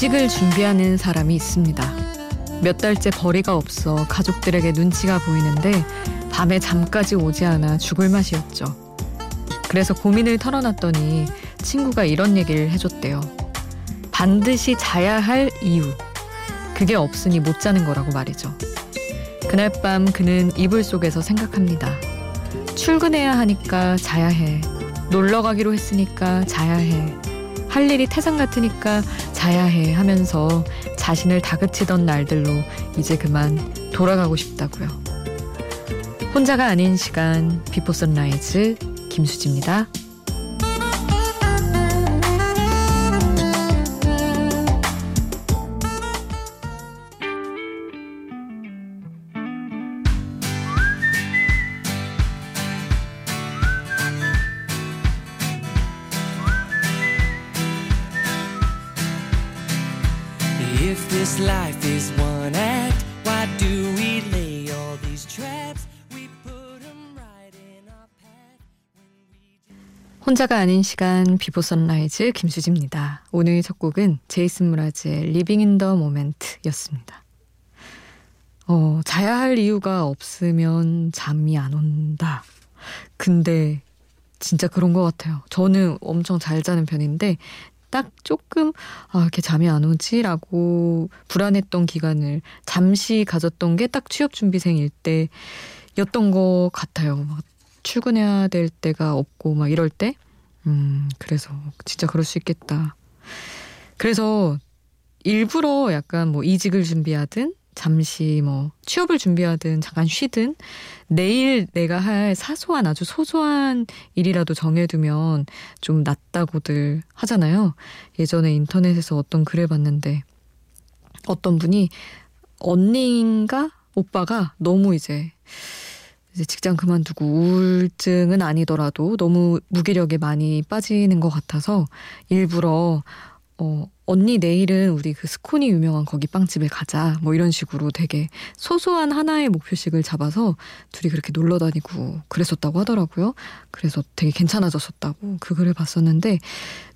이직을 준비하는 사람이 있습니다. 몇 달째 벌이가 없어 가족들에게 눈치가 보이는데 밤에 잠까지 오지 않아 죽을 맛이었죠. 그래서 고민을 털어놨더니 친구가 이런 얘기를 해줬대요. 반드시 자야 할 이유. 그게 없으니 못 자는 거라고 말이죠. 그날 밤 그는 이불 속에서 생각합니다. 출근해야 하니까 자야 해. 놀러 가기로 했으니까 자야 해. 할 일이 태산 같으니까 자야 해 하면서 자신을 다그치던 날들로 이제 그만 돌아가고 싶다고요. 혼자가 아닌 시간 비포 선라이즈 김수지입니다. If this life is one act, why do we lay all these traps? We put them right in our path. 혼자가 아닌 시간 Before Sunrise 김수지입니다. 오늘 첫 곡은 제이슨 in the Moment였습니다. 어, 자야 할 이유가 없으면 잠이 안 온다. 근데 진짜 그런 것 같아요. 저는 엄청 잘 자는 편인데 딱 조금 아 이렇게 잠이 안 오지라고 불안했던 기간을 잠시 가졌던 게 딱 취업 준비생일 때였던 것 같아요. 막 출근해야 될 때가 없고 막 이럴 때. 음, 그래서 진짜 그럴 수 있겠다. 그래서 일부러 약간 뭐 이직을 준비하든 잠시 뭐 취업을 준비하든 잠깐 쉬든 내일 내가 할 사소한 아주 소소한 일이라도 정해두면 좀 낫다고들 하잖아요. 예전에 인터넷에서 어떤 글을 봤는데 어떤 분이 언니인가 오빠가 너무 이제 이제 직장 그만두고 우울증은 아니더라도 너무 무기력에 많이 빠지는 것 같아서 일부러 어, 언니 내일은 우리 그 스콘이 유명한 거기 빵집에 가자. 뭐 이런 식으로 되게 소소한 하나의 목표식을 잡아서 둘이 그렇게 놀러 다니고 그랬었다고 하더라고요. 그래서 되게 괜찮아졌었다고 그 글을 봤었는데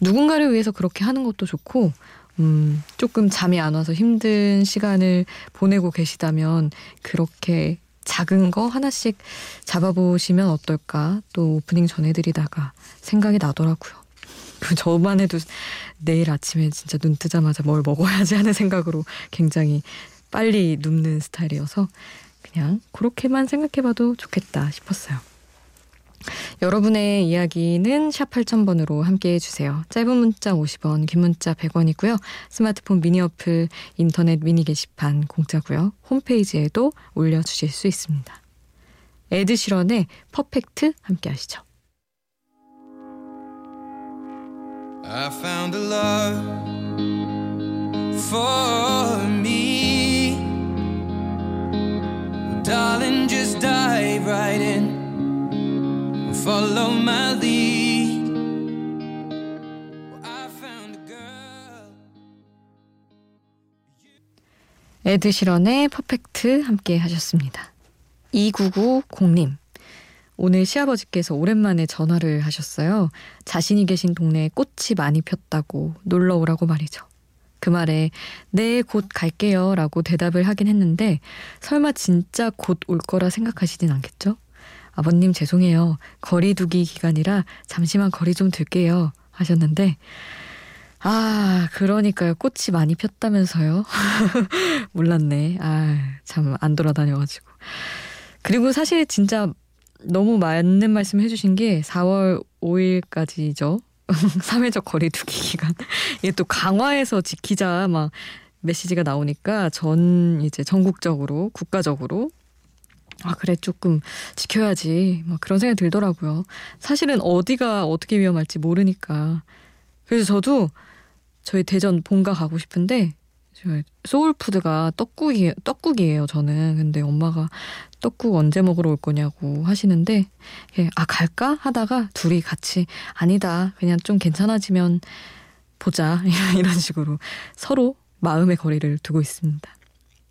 누군가를 위해서 그렇게 하는 것도 좋고 음, 조금 잠이 안 와서 힘든 시간을 보내고 계시다면 그렇게 작은 거 하나씩 잡아보시면 어떨까 또 오프닝 전해드리다가 생각이 나더라고요. 저만 해도 내일 아침에 진짜 눈 뜨자마자 뭘 먹어야지 하는 생각으로 굉장히 빨리 눕는 스타일이어서 그냥 그렇게만 생각해봐도 좋겠다 싶었어요. 여러분의 이야기는 샵 8000번으로 함께 해주세요. 짧은 문자 50원, 긴 문자 100원이고요. 스마트폰 미니 어플, 인터넷 미니 게시판 공짜고요. 홈페이지에도 올려주실 수 있습니다. 에드시런의 퍼펙트 함께 하시죠. I found a love for me. Darling, just dive right in. Follow my lead. I found a girl. 에드시런의 퍼펙트 함께 하셨습니다. 2990님. 오늘 시아버지께서 오랜만에 전화를 하셨어요. 자신이 계신 동네에 꽃이 많이 폈다고 놀러 오라고 말이죠. 그 말에 네, 곧 갈게요 라고 대답을 하긴 했는데 설마 진짜 곧 올 거라 생각하시진 않겠죠? 아버님 죄송해요. 거리 두기 기간이라 잠시만 거리 좀 둘게요 하셨는데 아, 그러니까요. 꽃이 많이 폈다면서요? 몰랐네. 아, 참 안 돌아다녀 가지고. 그리고 사실 진짜 너무 맞는 말씀 해주신 게 4월 5일까지죠. 사회적 거리두기 기간. 이게 또 강화해서 지키자 막 메시지가 나오니까 전 이제 전국적으로 국가적으로 아 그래 조금 지켜야지 막 그런 생각이 들더라고요. 사실은 어디가 어떻게 위험할지 모르니까. 그래서 저도 저희 대전 본가 가고 싶은데 소울푸드가 떡국이 떡국이에요 저는 근데 엄마가 떡국 언제 먹으러 올 거냐고 하시는데 예, 아 갈까 하다가 둘이 같이 아니다 그냥 좀 괜찮아지면 보자 이런 식으로 서로 마음의 거리를 두고 있습니다.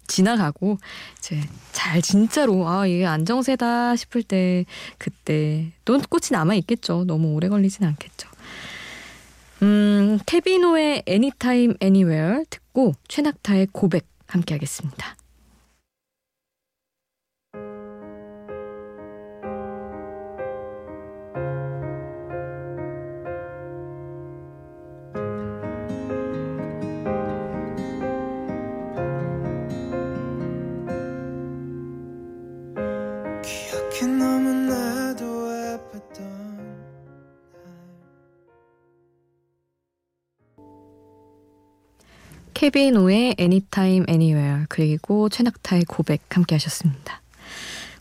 지나가고 이제 잘 진짜로 아 이게 안정세다 싶을 때 그때 또 꽃이 남아 있겠죠. 너무 오래 걸리진 않겠죠. 음, 케비노의 Anytime Anywhere 듣고 최낙타의 고백 함께 하겠습니다. 케비노의 Anytime Anywhere 그리고 최낙타의 고백 함께 하셨습니다.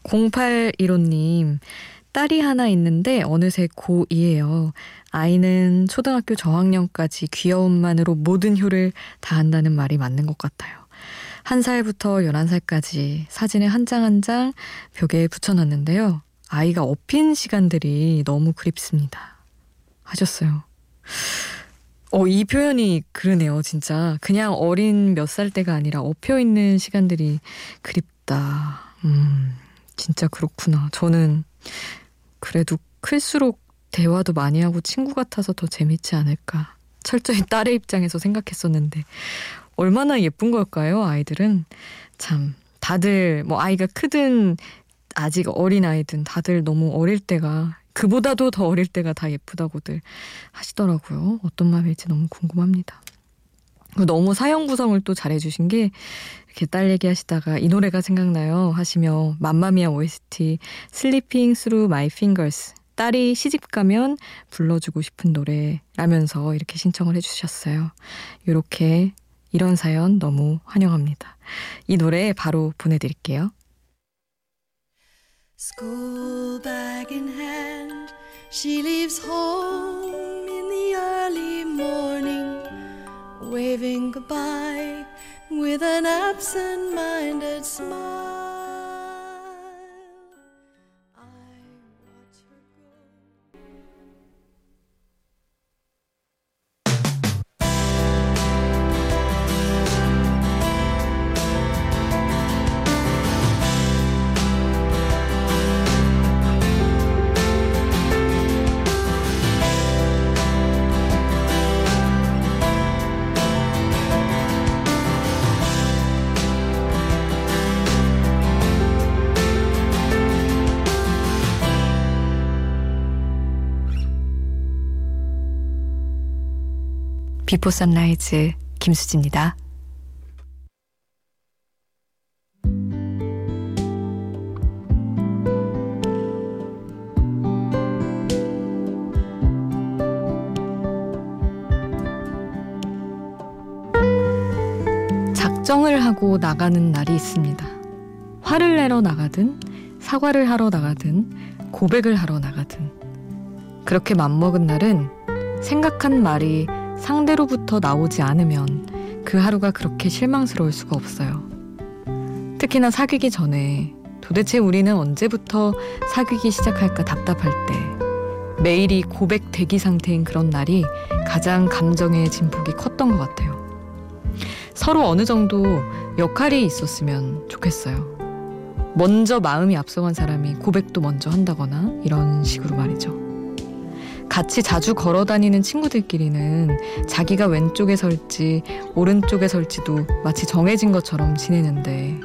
0815님 딸이 하나 있는데 어느새 고2예요. 아이는 초등학교 저학년까지 귀여움만으로 모든 효를 다한다는 말이 맞는 것 같아요. 한 살부터 11살까지 사진을 한 장 한 장 벽에 붙여놨는데요. 아이가 업힌 시간들이 너무 그립습니다. 하셨어요. 어, 이 표현이 그러네요, 진짜. 그냥 어린 몇 살 때가 아니라 업혀 있는 시간들이 그립다. 음, 진짜 그렇구나. 저는 그래도 클수록 대화도 많이 하고 친구 같아서 더 재밌지 않을까. 철저히 딸의 입장에서 생각했었는데, 얼마나 예쁜 걸까요, 아이들은? 참, 다들, 뭐, 아이가 크든, 아직 어린 아이든 다들 너무 어릴 때가 그보다도 더 어릴 때가 다 예쁘다고들 하시더라고요. 어떤 마음일지 너무 궁금합니다. 너무 사연 구성을 또 잘해주신 게 이렇게 딸 얘기하시다가 이 노래가 생각나요 하시며 맘마미아 OST Slipping Through My Fingers 딸이 시집 가면 불러주고 싶은 노래라면서 이렇게 신청을 해주셨어요. 이렇게 이런 사연 너무 환영합니다. 이 노래 바로 보내드릴게요. School bag in hand, she leaves home in the early morning, waving goodbye with an absent minded smile. Before Sunrise 김수지입니다. 작정을 하고 나가는 날이 있습니다. 화를 내러 나가든 사과를 하러 나가든 고백을 하러 나가든 그렇게 맘먹은 날은 생각한 말이 상대로부터 나오지 않으면 그 하루가 그렇게 실망스러울 수가 없어요. 특히나 사귀기 전에 도대체 우리는 언제부터 사귀기 시작할까 답답할 때 매일이 고백 대기 상태인 그런 날이 가장 감정의 진폭이 컸던 것 같아요. 서로 어느 정도 역할이 있었으면 좋겠어요. 먼저 마음이 앞서간 사람이 고백도 먼저 한다거나 이런 식으로 말이죠. 같이 자주 걸어 다니는 친구들끼리는 자기가 왼쪽에 설지 오른쪽에 설지도 마치 정해진 것처럼 지내는데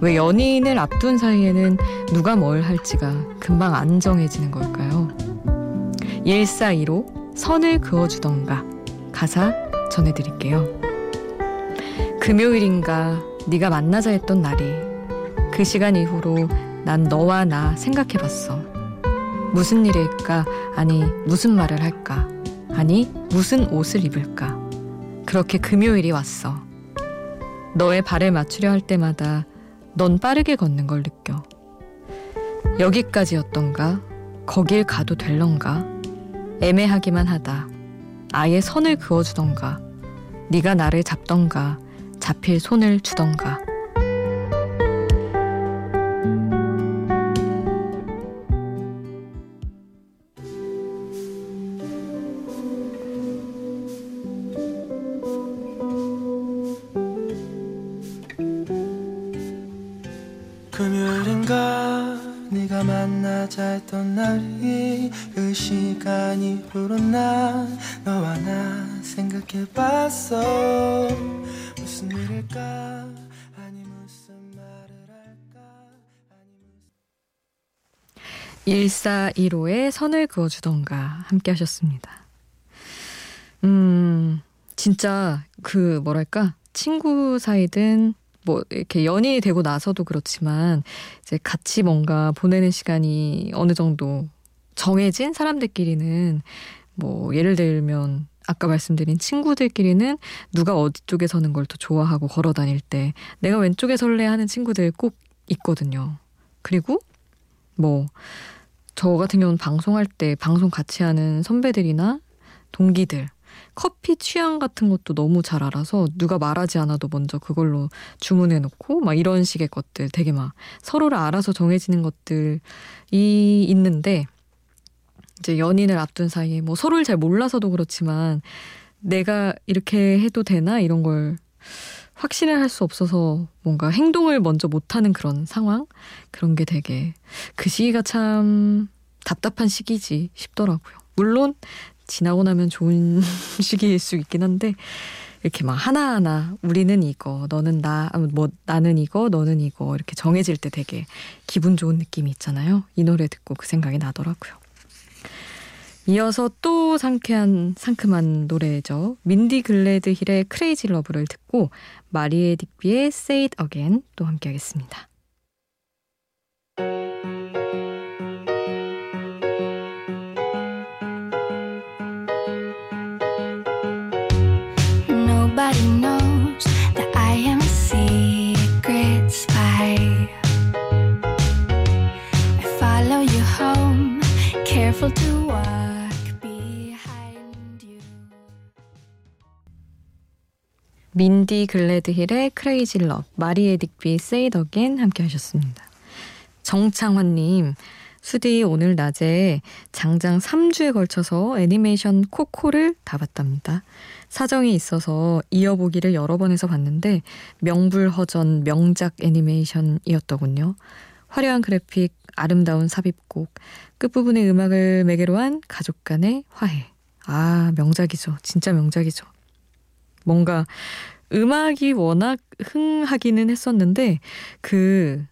왜 연인을 앞둔 사이에는 누가 뭘 할지가 금방 안 정해지는 걸까요? 1415 선을 그어주던가 가사 전해드릴게요. 금요일인가 네가 만나자 했던 날이 그 시간 이후로 난 너와 나 생각해봤어. 무슨 일일까? 아니, 무슨 말을 할까? 아니, 무슨 옷을 입을까? 그렇게 금요일이 왔어. 너의 발을 맞추려 할 때마다 넌 빠르게 걷는 걸 느껴. 여기까지였던가? 거길 가도 될런가? 애매하기만 하다. 아예 선을 그어주던가. 네가 나를 잡던가. 잡힐 손을 주던가. 너와 나 생각해봤어. 무슨 일일까? 아니 무슨 말을 할까? 아니 무슨 1415의 선을 그어주던가 함께 하셨습니다. 음, 진짜 그 뭐랄까? 친구 사이든 뭐 이렇게 연인이 되고 나서도 그렇지만 이제 같이 뭔가 보내는 시간이 어느 정도 정해진 사람들끼리는 뭐 예를 들면 아까 말씀드린 친구들끼리는 누가 어디 쪽에 서는 걸 더 좋아하고 걸어 다닐 때 내가 왼쪽에 설래 하는 친구들 꼭 있거든요. 그리고 뭐 저 같은 경우는 방송할 때 방송 같이 하는 선배들이나 동기들 커피 취향 같은 것도 너무 잘 알아서 누가 말하지 않아도 먼저 그걸로 주문해 놓고 막 이런 식의 것들 되게 막 서로를 알아서 정해지는 것들이 있는데 이제 연인을 앞둔 사이에 뭐 서로를 잘 몰라서도 그렇지만 내가 이렇게 해도 되나 이런 걸 확신을 할 수 없어서 뭔가 행동을 먼저 못하는 그런 상황 그런 게 되게 그 시기가 참 답답한 시기지 싶더라고요. 물론 지나고 나면 좋은 시기일 수 있긴 한데 이렇게 막 하나하나 우리는 이거 너는 나 뭐 나는 이거 너는 이거 이렇게 정해질 때 되게 기분 좋은 느낌이 있잖아요. 이 노래 듣고 그 생각이 나더라고요. 이어서 또 상쾌한 상큼한 노래죠. 민디 글레드힐의 Crazy Love를 듣고 마리에 딕비의 Say It Again 또 함께 하겠습니다. 민디 글래드힐의 크레이지 럽, 마리에 딕비 세이 더겐 함께 하셨습니다. 정창환님, 수디 오늘 낮에 장장 3주에 걸쳐서 애니메이션 코코를 다 봤답니다. 사정이 있어서 이어보기를 여러 번 해서 봤는데 명불허전 명작 애니메이션이었더군요. 화려한 그래픽, 아름다운 삽입곡, 끝부분의 음악을 매개로 한 가족 간의 화해. 아, 명작이죠. 진짜 명작이죠. 뭔가 음악이 워낙 흥하기는 했었는데 그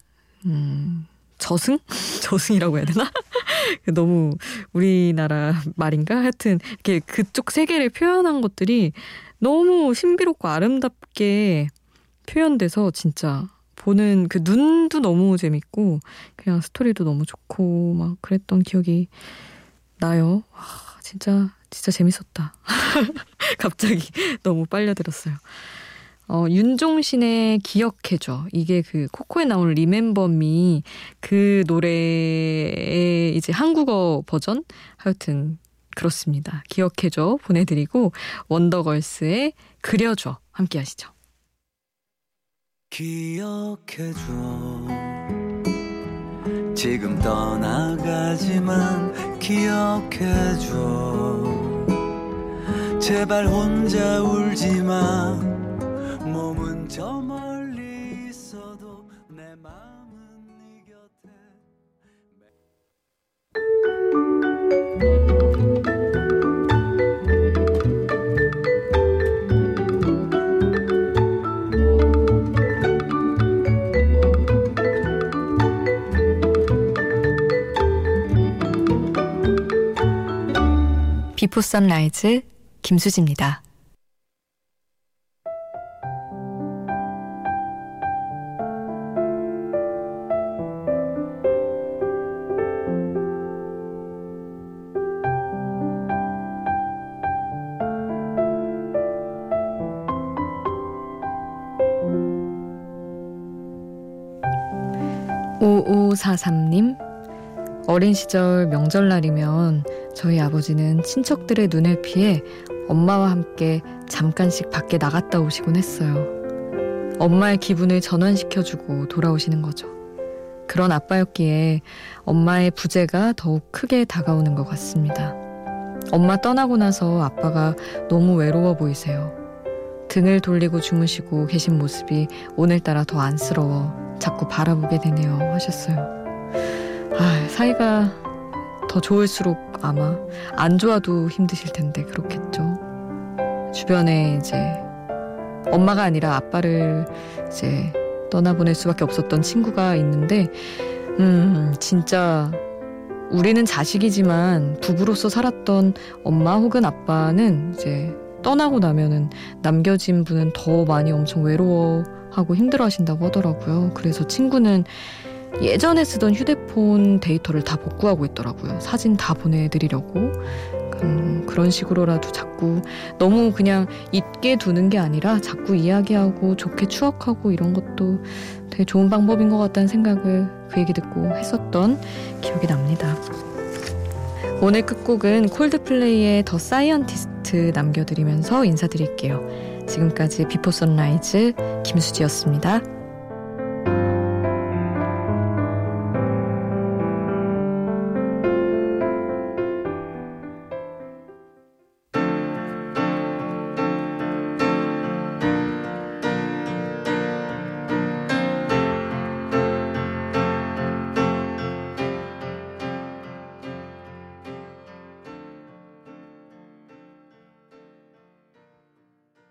음, 저승? 저승이라고 해야 되나? 너무 우리나라 말인가? 하여튼 이렇게 그쪽 세계를 표현한 것들이 너무 신비롭고 아름답게 표현돼서 진짜 보는 그 눈도 너무 재밌고 그냥 스토리도 너무 좋고 막 그랬던 기억이 나요. 와, 진짜 진짜 재밌었다. 갑자기 너무 빨려들었어요. 어, 윤종신의 기억해줘. 이게 그 코코에 나오는 리멤버미 그 노래의 이제 한국어 버전? 하여튼 그렇습니다. 기억해줘 보내드리고 원더걸스의 그려줘 함께 하시죠. 기억해줘 지금 떠나가지만 기억해줘 제발 혼자 울지 마. 몸은 저 멀리 있어도 내 마음은 네 곁에. 비포 선라이즈 김수지입니다. 오오사삼님 어린 시절 명절날이면 저희 아버지는 친척들의 눈을 피해 엄마와 함께 잠깐씩 밖에 나갔다 오시곤 했어요. 엄마의 기분을 전환시켜주고 돌아오시는 거죠. 그런 아빠였기에 엄마의 부재가 더욱 크게 다가오는 것 같습니다. 엄마 떠나고 나서 아빠가 너무 외로워 보이세요. 등을 돌리고 주무시고 계신 모습이 오늘따라 더 안쓰러워 자꾸 바라보게 되네요 하셨어요. 아, 사이가 더 좋을수록 아마 안 좋아도 힘드실 텐데 그렇겠죠. 주변에 이제 엄마가 아니라 아빠를 이제 떠나보낼 수밖에 없었던 친구가 있는데, 음, 진짜 우리는 자식이지만 부부로서 살았던 엄마 혹은 아빠는 이제 떠나고 나면은 남겨진 분은 더 많이 엄청 외로워하고 힘들어 하신다고 하더라고요. 그래서 친구는 예전에 쓰던 휴대폰 데이터를 다 복구하고 있더라고요. 사진 다 보내드리려고. 음, 그런 식으로라도 자꾸 너무 그냥 잊게 두는 게 아니라 자꾸 이야기하고 좋게 추억하고 이런 것도 되게 좋은 방법인 것 같다는 생각을 그 얘기 듣고 했었던 기억이 납니다. 오늘 끝곡은 콜드플레이의 The Scientist 남겨드리면서 인사드릴게요. 지금까지 Before Sunrise 김수지였습니다.